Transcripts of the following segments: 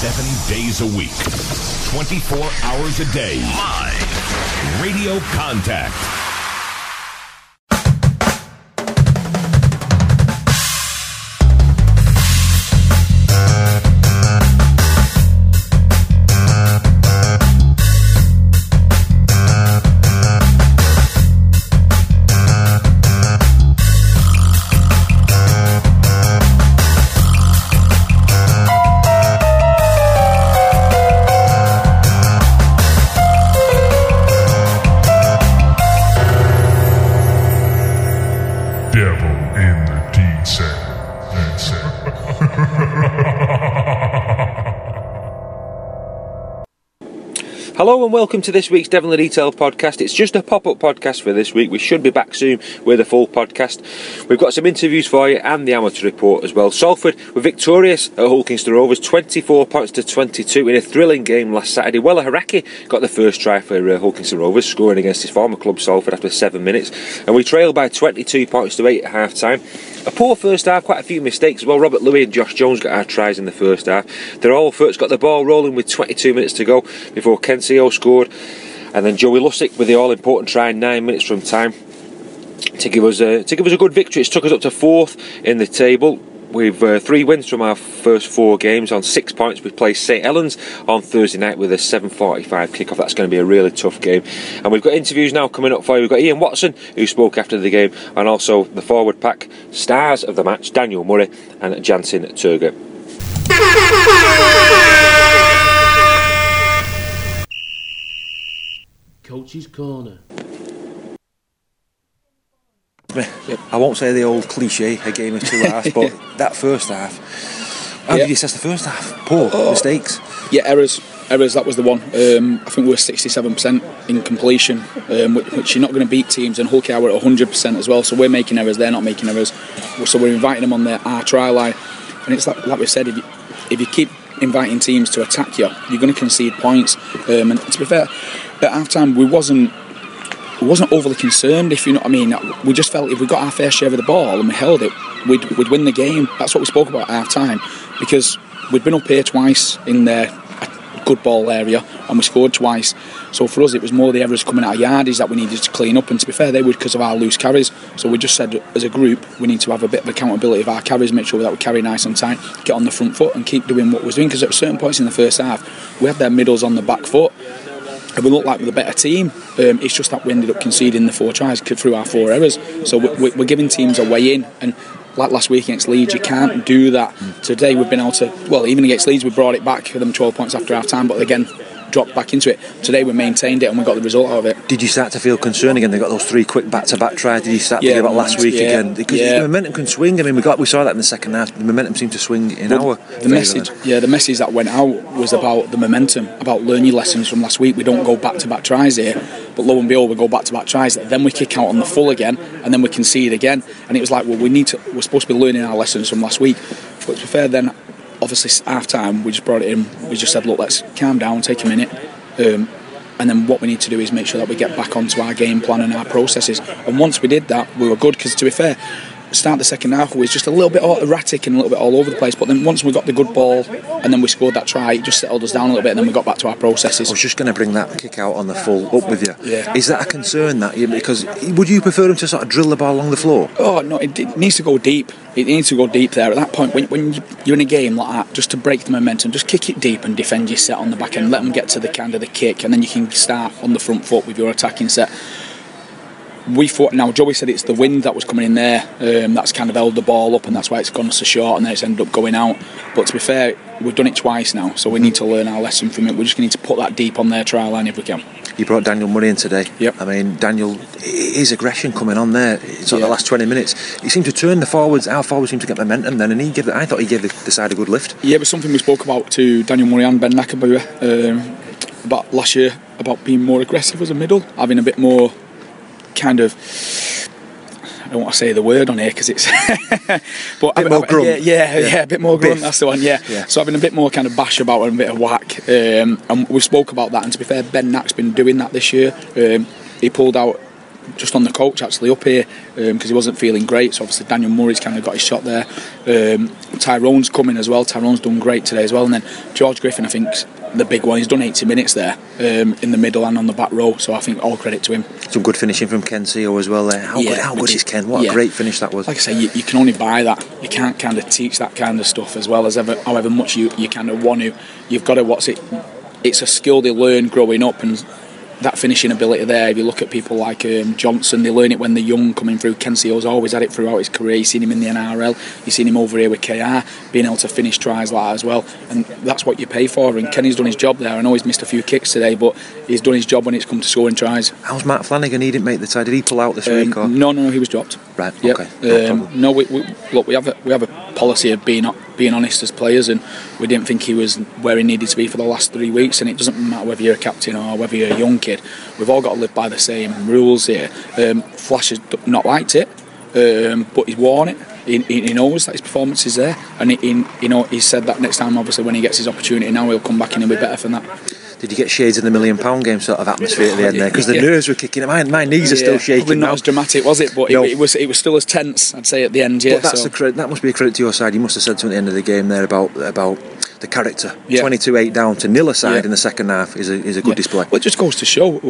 Seven days a week, 24 hours a day. Live. Radio Contact. Hello and welcome to this week's Devil in the Detail podcast. It's just a pop up podcast for this week. We should be back soon with a full podcast. We've got some interviews for you and the amateur report as well. Salford were victorious at Hull Kingston Rovers 24 points to 22 in a thrilling game last Saturday. Weller Hauraki got the first try for uh, Hull Rovers, scoring against his former club Salford after seven minutes. And we trailed by 22 points to 8 at half time. A poor first half, quite a few mistakes well. Robert Lui and Josh Jones got our tries in the first half. They're all first got the ball rolling with 22 minutes to go before Ken Sio scored. And then Joey Lussick with the all important try nine minutes from time to give us a to give us a good victory. It's took us up to fourth in the table. We've uh, three wins from our first four games on six points. We play St Helens on Thursday night with a 7:45 kickoff. That's going to be a really tough game. And we've got interviews now coming up for you. We've got Ian Watson who spoke after the game, and also the forward pack stars of the match, Daniel Murray and Jansin Turgut. Coach's corner. I won't say the old cliche, a game of two halves, but that first half. How Yeah. did you assess the first half? Poor mistakes. Yeah, errors. Errors, that was the one. Um, I think we were 67% in completion, um, which, which you're not going to beat teams, and Hull KR were at 100% as well. So we're making errors, they're not making errors. So we're inviting them on their our try line. And it's like, like we said, if you, if you keep inviting teams to attack you, you're going to concede points. Um, and to be fair, at half time, we wasn't wasn't overly concerned, if you know what I mean. We just felt if we got our fair share of the ball and we held it, we'd, we'd win the game. That's what we spoke about at half time because we'd been up here twice in their good ball area and we scored twice. So for us, it was more the errors coming out of yardies that we needed to clean up. And to be fair, they were because of our loose carries. So we just said as a group, we need to have a bit of accountability of our carries, make sure that we carry nice and tight, get on the front foot and keep doing what we're doing. Because at certain points in the first half, we had their middles on the back foot we looked like the better team. Um, it's just that we ended up conceding the four tries through our four errors. So we- we're giving teams a way in, and like last week against Leeds, you can't do that. Today we've been able to, well, even against Leeds, we brought it back for them 12 points after half time, but again, dropped back into it. Today we maintained it and we got the result out of it. Did you start to feel concerned again? They got those three quick back-to-back tries. Did you start to Yeah, think about last week yeah, again? Because yeah. the momentum can swing. I mean, we got we saw that in the second half. The momentum seemed to swing in our the message, then. yeah, the message that went out was about the momentum, about learn your lessons from last week. We don't go back to back tries here, but lo and behold, we go back to back tries. Then we kick out on the full again, and then we concede again. And it was like, well, we need to. We're supposed to be learning our lessons from last week. But to be fair, then obviously half time we just brought it in. We just said, look, let's calm down, take a minute. Um, and then what we need to do is make sure that we get back onto our game plan and our processes. And once we did that, we were good because, to be fair, start the second half was just a little bit erratic and a little bit all over the place. But then once we got the good ball and then we scored that try, it just settled us down a little bit, and then we got back to our processes. I was just going to bring that kick out on the full up with you. Yeah. Is that a concern that you because would you prefer them to sort of drill the ball along the floor? Oh no, it, it needs to go deep. It needs to go deep there. At that point, when, when you're in a game like that, just to break the momentum, just kick it deep and defend your set on the back end. Let them get to the kind of the kick, and then you can start on the front foot with your attacking set. We thought now Joey said it's the wind that was coming in there um, that's kind of held the ball up and that's why it's gone so short and then it's ended up going out. But to be fair, we've done it twice now, so we need to learn our lesson from it. We just need to put that deep on their trial line if we can. You brought Daniel Murray in today. Yep. I mean, Daniel, his aggression coming on there. It's like Yeah. the last 20 minutes. He seemed to turn the forwards. Our forwards seemed to get momentum then, and he gave. The, I thought he gave the, the side a good lift. Yeah, it was something we spoke about to Daniel Murray and Ben Nakubuwai um, about last year about being more aggressive as a middle, having a bit more kind of. I don't want to say the word on here because it's. but a Bit more grunt. Yeah, yeah, yeah, a bit more grunt. Biff. That's the one. Yeah. Yeah. So having a bit more kind of bash about and a bit of whack. Um, and we spoke about that. And to be fair, Ben Knack's been doing that this year. Um, he pulled out just on the coach actually up here because he wasn't feeling great. So obviously Daniel Murray's kind of got his shot there. Um, Tyrone's coming as well. Tyrone's done great today as well, and then George Griffin, I think, the big one. He's done 80 minutes there um, in the middle and on the back row. So I think all credit to him. Some good finishing from Ken Sio as well there. How Yeah, good, how good is Ken? What yeah. a great finish that was. Like I say, you, you can only buy that. You can't kind of teach that kind of stuff as well as ever, however much you, you kind of want to. You've got to what's it? It's a skill they learn growing up, and that finishing ability there. If you look at people like um, Johnson, they learn it when they're young, coming through. Ken Sio's always had it throughout his career. You've seen him in the NRL. You've seen him over here with KR, being able to finish tries like that as well. And that's what you pay for. And Kenny's done his job there. I know he's missed a few kicks today, but he's done his job when it's come to scoring tries. How's Matt Flanagan? He didn't make the side. Did he pull out this week? Or? Um, no, no, no, he was dropped. Right, Yep. okay, no Um, no, we, we, look, we have a, we have a policy of being being honest as players, and we didn't think he was where he needed to be for the last three weeks. And it doesn't matter whether you're a captain or whether you're a young kid. We've all got to live by the same rules here. Um, Flash has not liked it, um, but he's worn it. He, he knows that his performance is there, and he, he, you know he said that next time, obviously, when he gets his opportunity, now he'll come back in and be better than that. Did you get shades in the million pound game sort of atmosphere at the end there? Because the Yeah. nerves were kicking. My, my knees are Yeah, still Probably shaking not now. as dramatic, was it? But No. it, it was it was still as tense, I'd say, at the end. Yeah, But that's so. a credit, that must be a credit to your side. You must have said something at the end of the game there about about the character. Yeah. 22-8 down to nil aside Yeah. in the second half is a, is a good Yeah. display. Well, it just goes to show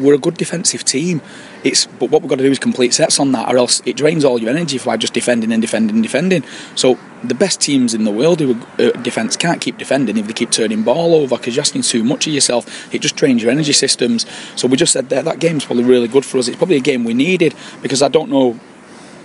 we're a good defensive team. It's but what we've got to do is complete sets on that, or else it drains all your energy by just defending and defending and defending. So the best teams in the world who are uh, defence can't keep defending if they keep turning ball over because you're asking too much of yourself. It just drains your energy systems. So we just said there that game's probably really good for us. It's probably a game we needed because I don't know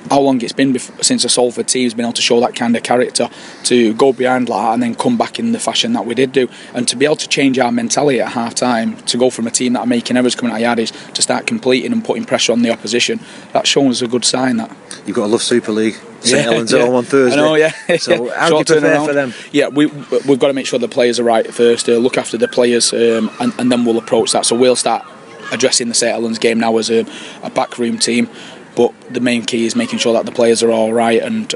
how long it's been bef- since a Salford team's been able to show that kind of character to go behind like that and then come back in the fashion that we did do and to be able to change our mentality at half time to go from a team that are making errors coming out of yardage to start completing and putting pressure on the opposition that's shown us a good sign that You've got to love Super League. St Yeah, Helens yeah. at home on Thursday. I know, yeah. So yeah. how do you Short prepare for them? Yeah, we we've got to make sure the players are right first. Uh, look after the players, um, and, and then we'll approach that. So we'll start addressing the St Helens game now as a, a backroom team. But the main key is making sure that the players are all right and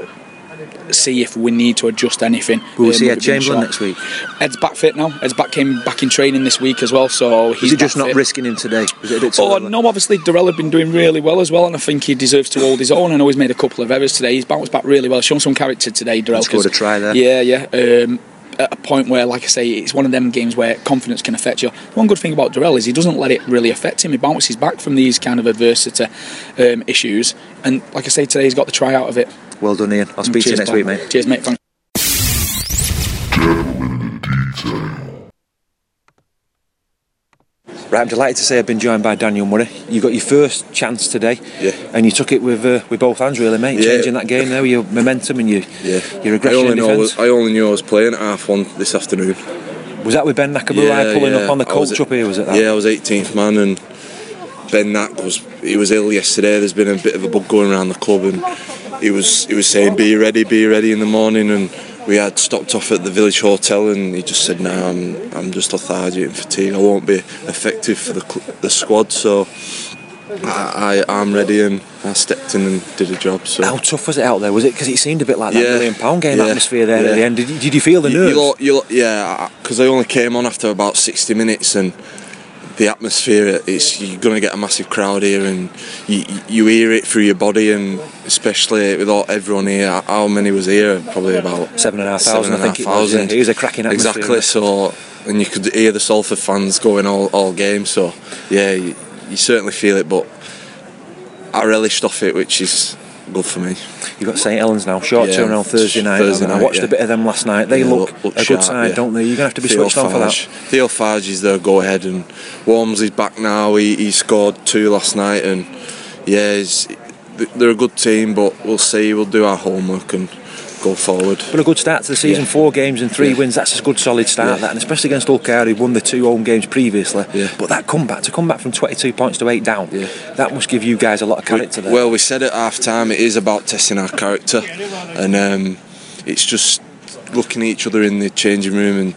see if we need to adjust anything. Will we um, see Ed Chamberlain next week? Ed's back fit now. Ed's back came back in training this week as well. So he's Is it just back not fit. risking him today? Was it a bit Oh no! Obviously, Derrell had been doing really well as well, and I think he deserves to hold his own. I know he's made a couple of errors today. He's bounced back really well, shown some character today. Derrell He scored a try there. Yeah, yeah. Um, at a point where, like I say, it's one of them games where confidence can affect you. One good thing about Derrell is he doesn't let it really affect him. He bounces back from these kind of adversity um, issues, and like I say, today he's got the try out of it. Well done, Ian. I'll speak to you next pal. week, mate. Cheers, mate. Thanks. Right, I'm delighted to say I've been joined by Daniel Murray. You got your first chance today, Yeah. and you took it with uh, with both hands, really, mate. Yeah. Changing that game there, with your momentum and your Yeah, your I aggression only I was, I only knew I was playing at half one this afternoon. Was that with Ben Nakubuwai pulling up on the coach up here? Was it that? Yeah, I was 18th man, and Ben Knack was he was ill yesterday. There's been a bit of a bug going around the club, and he was he was saying, "Be ready, be ready" in the morning, and we had stopped off at the village hotel, and he just said, "Nah, I'm I'm just lethargic and fatigued. I won't be effective for the the squad." So. I, I I'm ready and I stepped in and did a job. So How tough was it out there? Was it because it seemed a bit like that Yeah. million pound game Yeah. atmosphere there at the end? Did you, did you feel the nerves? you lo- you yeah, because I only came on after about 60 minutes, and the atmosphere it's you're gonna get a massive crowd here, and you you hear it through your body, and especially with all, everyone here. How many was here? Probably about Seven and a half seven thousand, and I think it half was. yeah. It was a cracking atmosphere. Exactly. So, and you could hear the Salford fans going all all game. So, yeah, you, you certainly feel it, but I relished off it, which is good for me. You've got St Helens now, short Yeah, turnaround Thursday night. Thursday haven't I watched yeah. a bit of them last night. They Yeah, look, look- look a sharp, good side, yeah. don't they? You're going to have to be Theo switched on for that. Fages. Theo Fages is the go ahead, and Walmsley's back now. He, he scored two last night, and yeah, he's, they're a good team, but we'll see. We'll do our homework and go forward. But a good start to the season, Yeah. four games and three Yeah. wins. That's a good solid start. Yeah. That, and especially against Hull KR, who won the two home games previously. But that comeback to come back from 22 points to eight down, Yeah. that must give you guys a lot of character there. Well, we said at half time it is about testing our character, and um, it's just looking at each other in the changing room and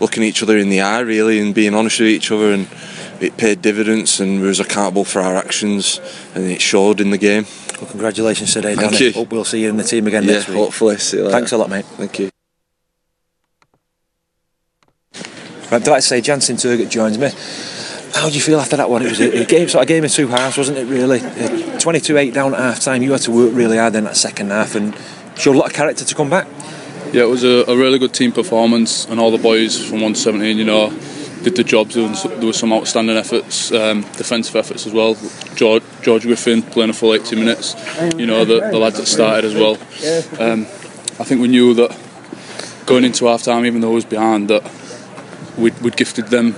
looking each other in the eye, really, and being honest with each other. And it paid dividends, and we was accountable for our actions, and it showed in the game. Well, congratulations today, Thank Danny. you. Hope we'll see you in the team again yeah, next week. hopefully. See you later. Thanks a lot, mate. Thank you. Right, I'd like to say Jansin Turgut joins me. How do you feel after that one? It was a, a game, sort of game of two halves, wasn't it? Really, uh, twenty-two-eight down at half time. You had to work really hard in that second half and showed a lot of character to come back. Yeah, it was a, a really good team performance, and all the boys from 117, you know, did the jobs. There was, there some outstanding efforts, um, defensive efforts as well. George, George Griffin playing a full 80 minutes. You know, the, the lads that started as well. Um, I think we knew that going into half time, even though it was behind, that we'd, we'd gifted them,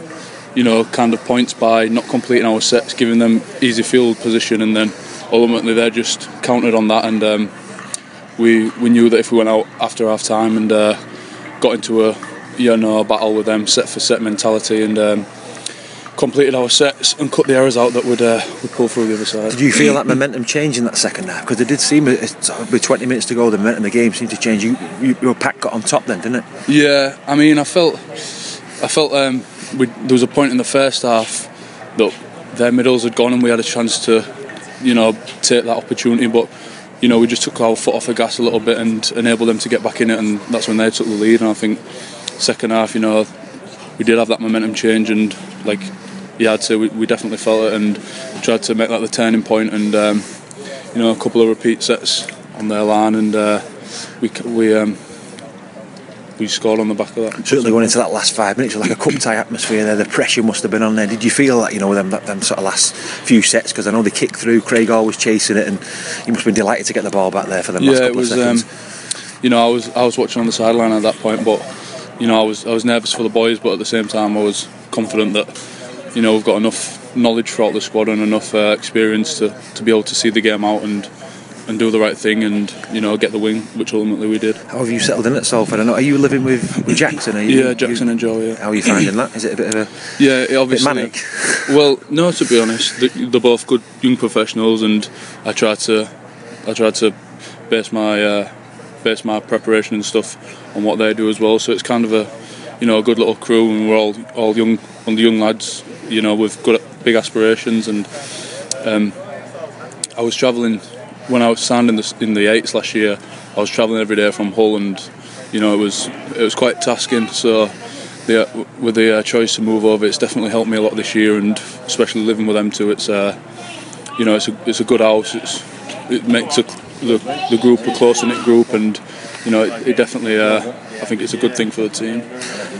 you know, kind of points by not completing our sets, giving them easy field position, and then ultimately they just counted on that. And um, we we knew that if we went out after half time and uh, got into a you know battle with them, set for set mentality, and um, completed our sets and cut the errors out that would uh, would pull through the other side. Did you feel that momentum change in that second half? Because it did seem, with 20 minutes to go, the momentum of the game seemed to change. You, you, your pack got on top then, didn't it? Yeah, I mean, I felt, I felt um, we, there was a point in the first half that their middles had gone and we had a chance to, you know, take that opportunity, but. You know, we just took our foot off the gas a little bit and enabled them to get back in it, and that's when they took the lead. And I think second half, you know, we did have that momentum change, and like yeah, I'd say we, we definitely felt it and tried to make that the turning point, and um, you know, a couple of repeat sets on their line, and uh, we we um, we scored on the back of that. Certainly going into that last five minutes, like a cup tie atmosphere there. The pressure must have been on there. Did you feel that you know them that, them sort of last few sets? Because I know they kicked through. Craig always chasing it, and you must have been delighted to get the ball back there for the yeah, last couple was, of seconds. Um, you know, I was I was watching on the sideline at that point, but you know, I was I was nervous for the boys, but at the same time, I was confident that you know we've got enough knowledge throughout the squad and enough uh, experience to, to be able to see the game out and and do the right thing and you know get the win, which ultimately we did. How have you settled in at Salford? I know. Are you living with, with Jackson? Are you, yeah, Jackson you, and Joe. Yeah. How are you finding that? Is it a bit of a yeah, it obviously manic? Well, no, to be honest, they're both good young professionals, and I try to I try to base my uh, base my preparation and stuff on what they do as well. So it's kind of a you know a good little crew, and we're all all young, the young lads, you know, with good big aspirations. And um, I was travelling when I was signed in the in the eights last year. I was travelling every day from Hull, and you know it was it was quite tasking. So the, with the uh, choice to move over, it's definitely helped me a lot this year, and especially living with them too. It's uh, you know it's a it's a good house. It's it makes a, the the group a close knit group, and you know it, it definitely. Uh, I think it's a good thing for the team.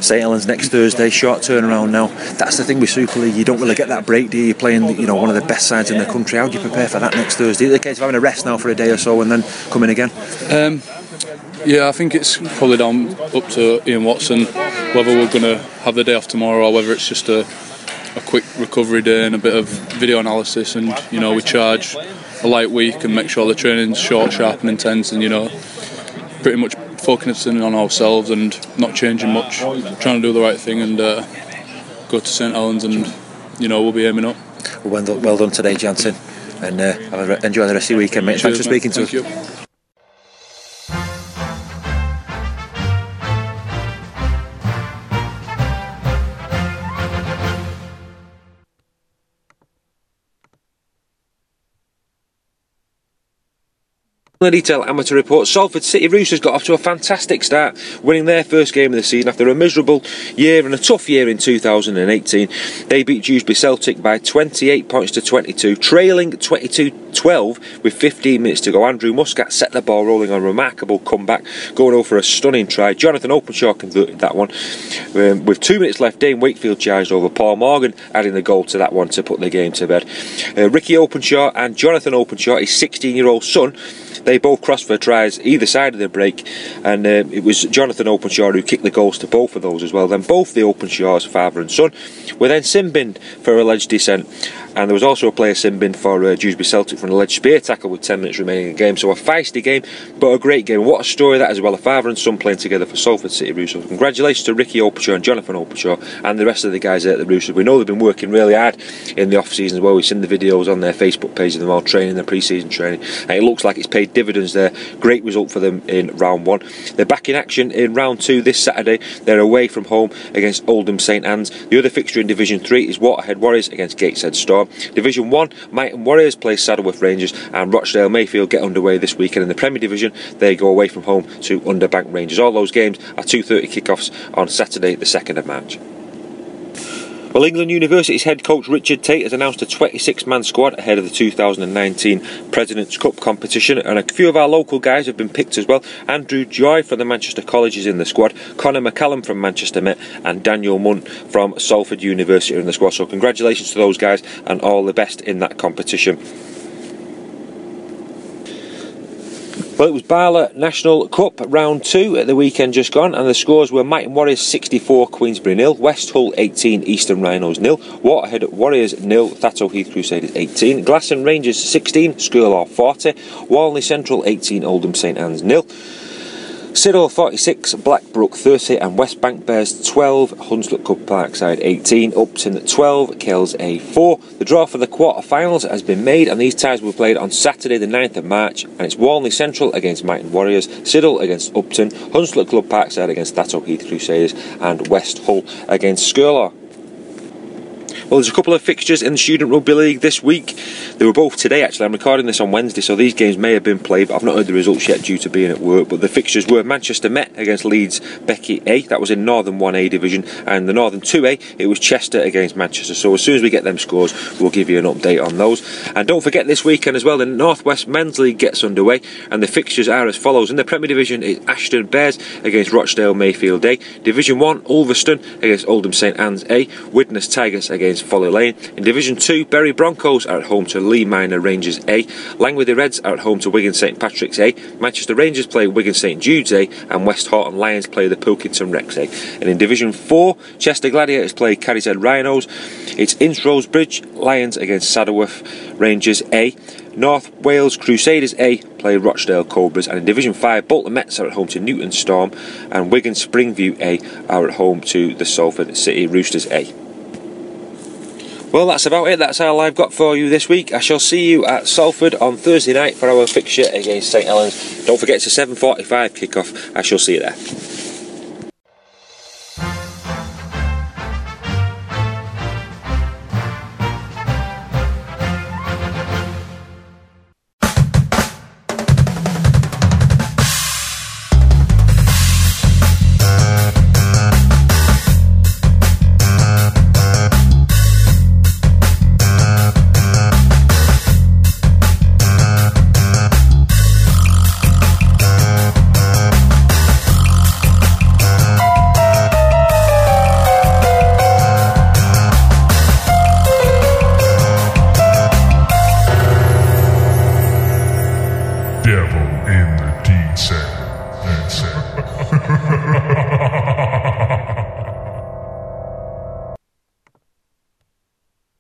St Helens next Thursday, short turnaround now. That's the thing with Super League, you don't really get that break, do you? You're playing, you know, one of the best sides in the country. How do you prepare for that next Thursday? Is it the case of having a rest now for a day or so and then coming again? Um, yeah, I think it's probably down up to Ian Watson whether we're going to have the day off tomorrow or whether it's just a, a quick recovery day and a bit of video analysis. And you know, we charge a light week and make sure the training's short, sharp, and intense. And you know, pretty much focusing on ourselves and not changing much, trying to do the right thing and uh, go to St Helens and you know we'll be aiming up. Well well done today, Jansin, and uh, enjoy the rest of your weekend, mate. Cheers, Thanks for speaking mate. to Thank us. You. The detail amateur report. Salford City Roosters got off to a fantastic start, winning their first game of the season after a miserable year and a tough year in 2018. They beat Dewsbury Celtic by 28 points to 22, trailing 22-12 with 15 minutes to go. Andrew Muscat set the ball rolling on a remarkable comeback, going over a stunning try. Jonathan Openshaw converted that one. Um, with two minutes left, Dane Wakefield charged over Paul Morgan, adding the goal to that one to put the game to bed. Uh, Ricky Openshaw and Jonathan Openshaw, his 16-year-old son, they both crossed for tries either side of the break, and uh, it was Jonathan Openshaw who kicked the goals to both of those as well. Then both the Openshaws, father and son, were then sin binned for alleged dissent, and there was also a player sin binned for uh, Dewsbury Celtic for an alleged spear tackle with 10 minutes remaining in the game. So a feisty game, but a great game. What a story that as well. A father and son playing together for Salford City Roosters. Congratulations to Ricky Openshaw and Jonathan Openshaw and the rest of the guys at the Roosters. We know they've been working really hard in the off season as well. We've seen the videos on their Facebook page of them all training, their pre season training, and it looks like it's paid dividends there. Great result for them in round one. They're back in action in round two this Saturday. They're away from home against Oldham St Anne's. The other fixture in Division 3 is Waterhead Warriors against Gateshead Storm. Division 1, Myton Warriors play Saddleworth Rangers and Rochdale Mayfield get underway this weekend in the Premier Division. They go away from home to Underbank Rangers. All those games are 2.30 kickoffs on Saturday the 2nd of March. Well, England University's head coach Richard Tate has announced a 26 man squad ahead of the 2019 President's Cup competition, and a few of our local guys have been picked as well. Andrew Joy from the Manchester College is in the squad, Connor McCallum from Manchester Met, and Daniel Munt from Salford University are in the squad. So, congratulations to those guys and all the best in that competition. Well, it was BARLA National Cup round two at the weekend just gone, and the scores were Myton Warriors 64, Queensbury nil, West Hull 18, Eastern Rhinos nil, Waterhead Warriors nil, Thatto Heath Crusaders 18, Glasson Rangers 16, Skirlaugh 40, Walney Central 18, Oldham St Anne's nil. Siddal 46, Blackbrook 30 and West Bank Bears 12, Hunslet Club Parkside 18, Upton 12, Kells A 4. The draw for the quarter-finals has been made and these ties will be played on Saturday the 9th of March and it's Walney Central against Myton Warriors, Siddal against Upton, Hunslet Club Parkside against Thatto Heath Crusaders and West Hull against Skirlaugh. Well, there's a couple of fixtures in the Student Rugby League this week. They were both today, actually. I'm recording this on Wednesday, so these games may have been played, but I've not heard the results yet due to being at work. But the fixtures were Manchester Met against Leeds Beckett A. That was in Northern 1A division, and the Northern 2A, it was Chester against Manchester. So as soon as we get them scores, we'll give you an update on those. And don't forget this weekend as well, the Northwest Men's League gets underway, and the fixtures are as follows. In the Premier Division, it's Ashton Bears against Rochdale Mayfield A. Division 1, Ulverston against Oldham St Anne's A. Widnes Tigers against Folly Lane. In Division 2, Bury Broncos are at home to Lee Minor Rangers A. Langworthy Reds are at home to Wigan St Patrick's A. Manchester Rangers play Wigan St Jude's A. And Westhoughton Lions play the Pilkington Recs A. And in Division 4, Chester Gladiators play Carrishead Rhinos. It's Ince Bridge Lions against Saddleworth Rangers A. North Wales Crusaders A play Rochdale Cobras, and in Division 5, Bolton Mets are at home to Newton Storm, and Wigan Springview A are at home to the Salford City Roosters A. Well, that's about it. That's all I've got for you this week. I shall see you at Salford on Thursday night for our fixture against St Helens. Don't forget it's a 7:45 kick-off. I shall see you there.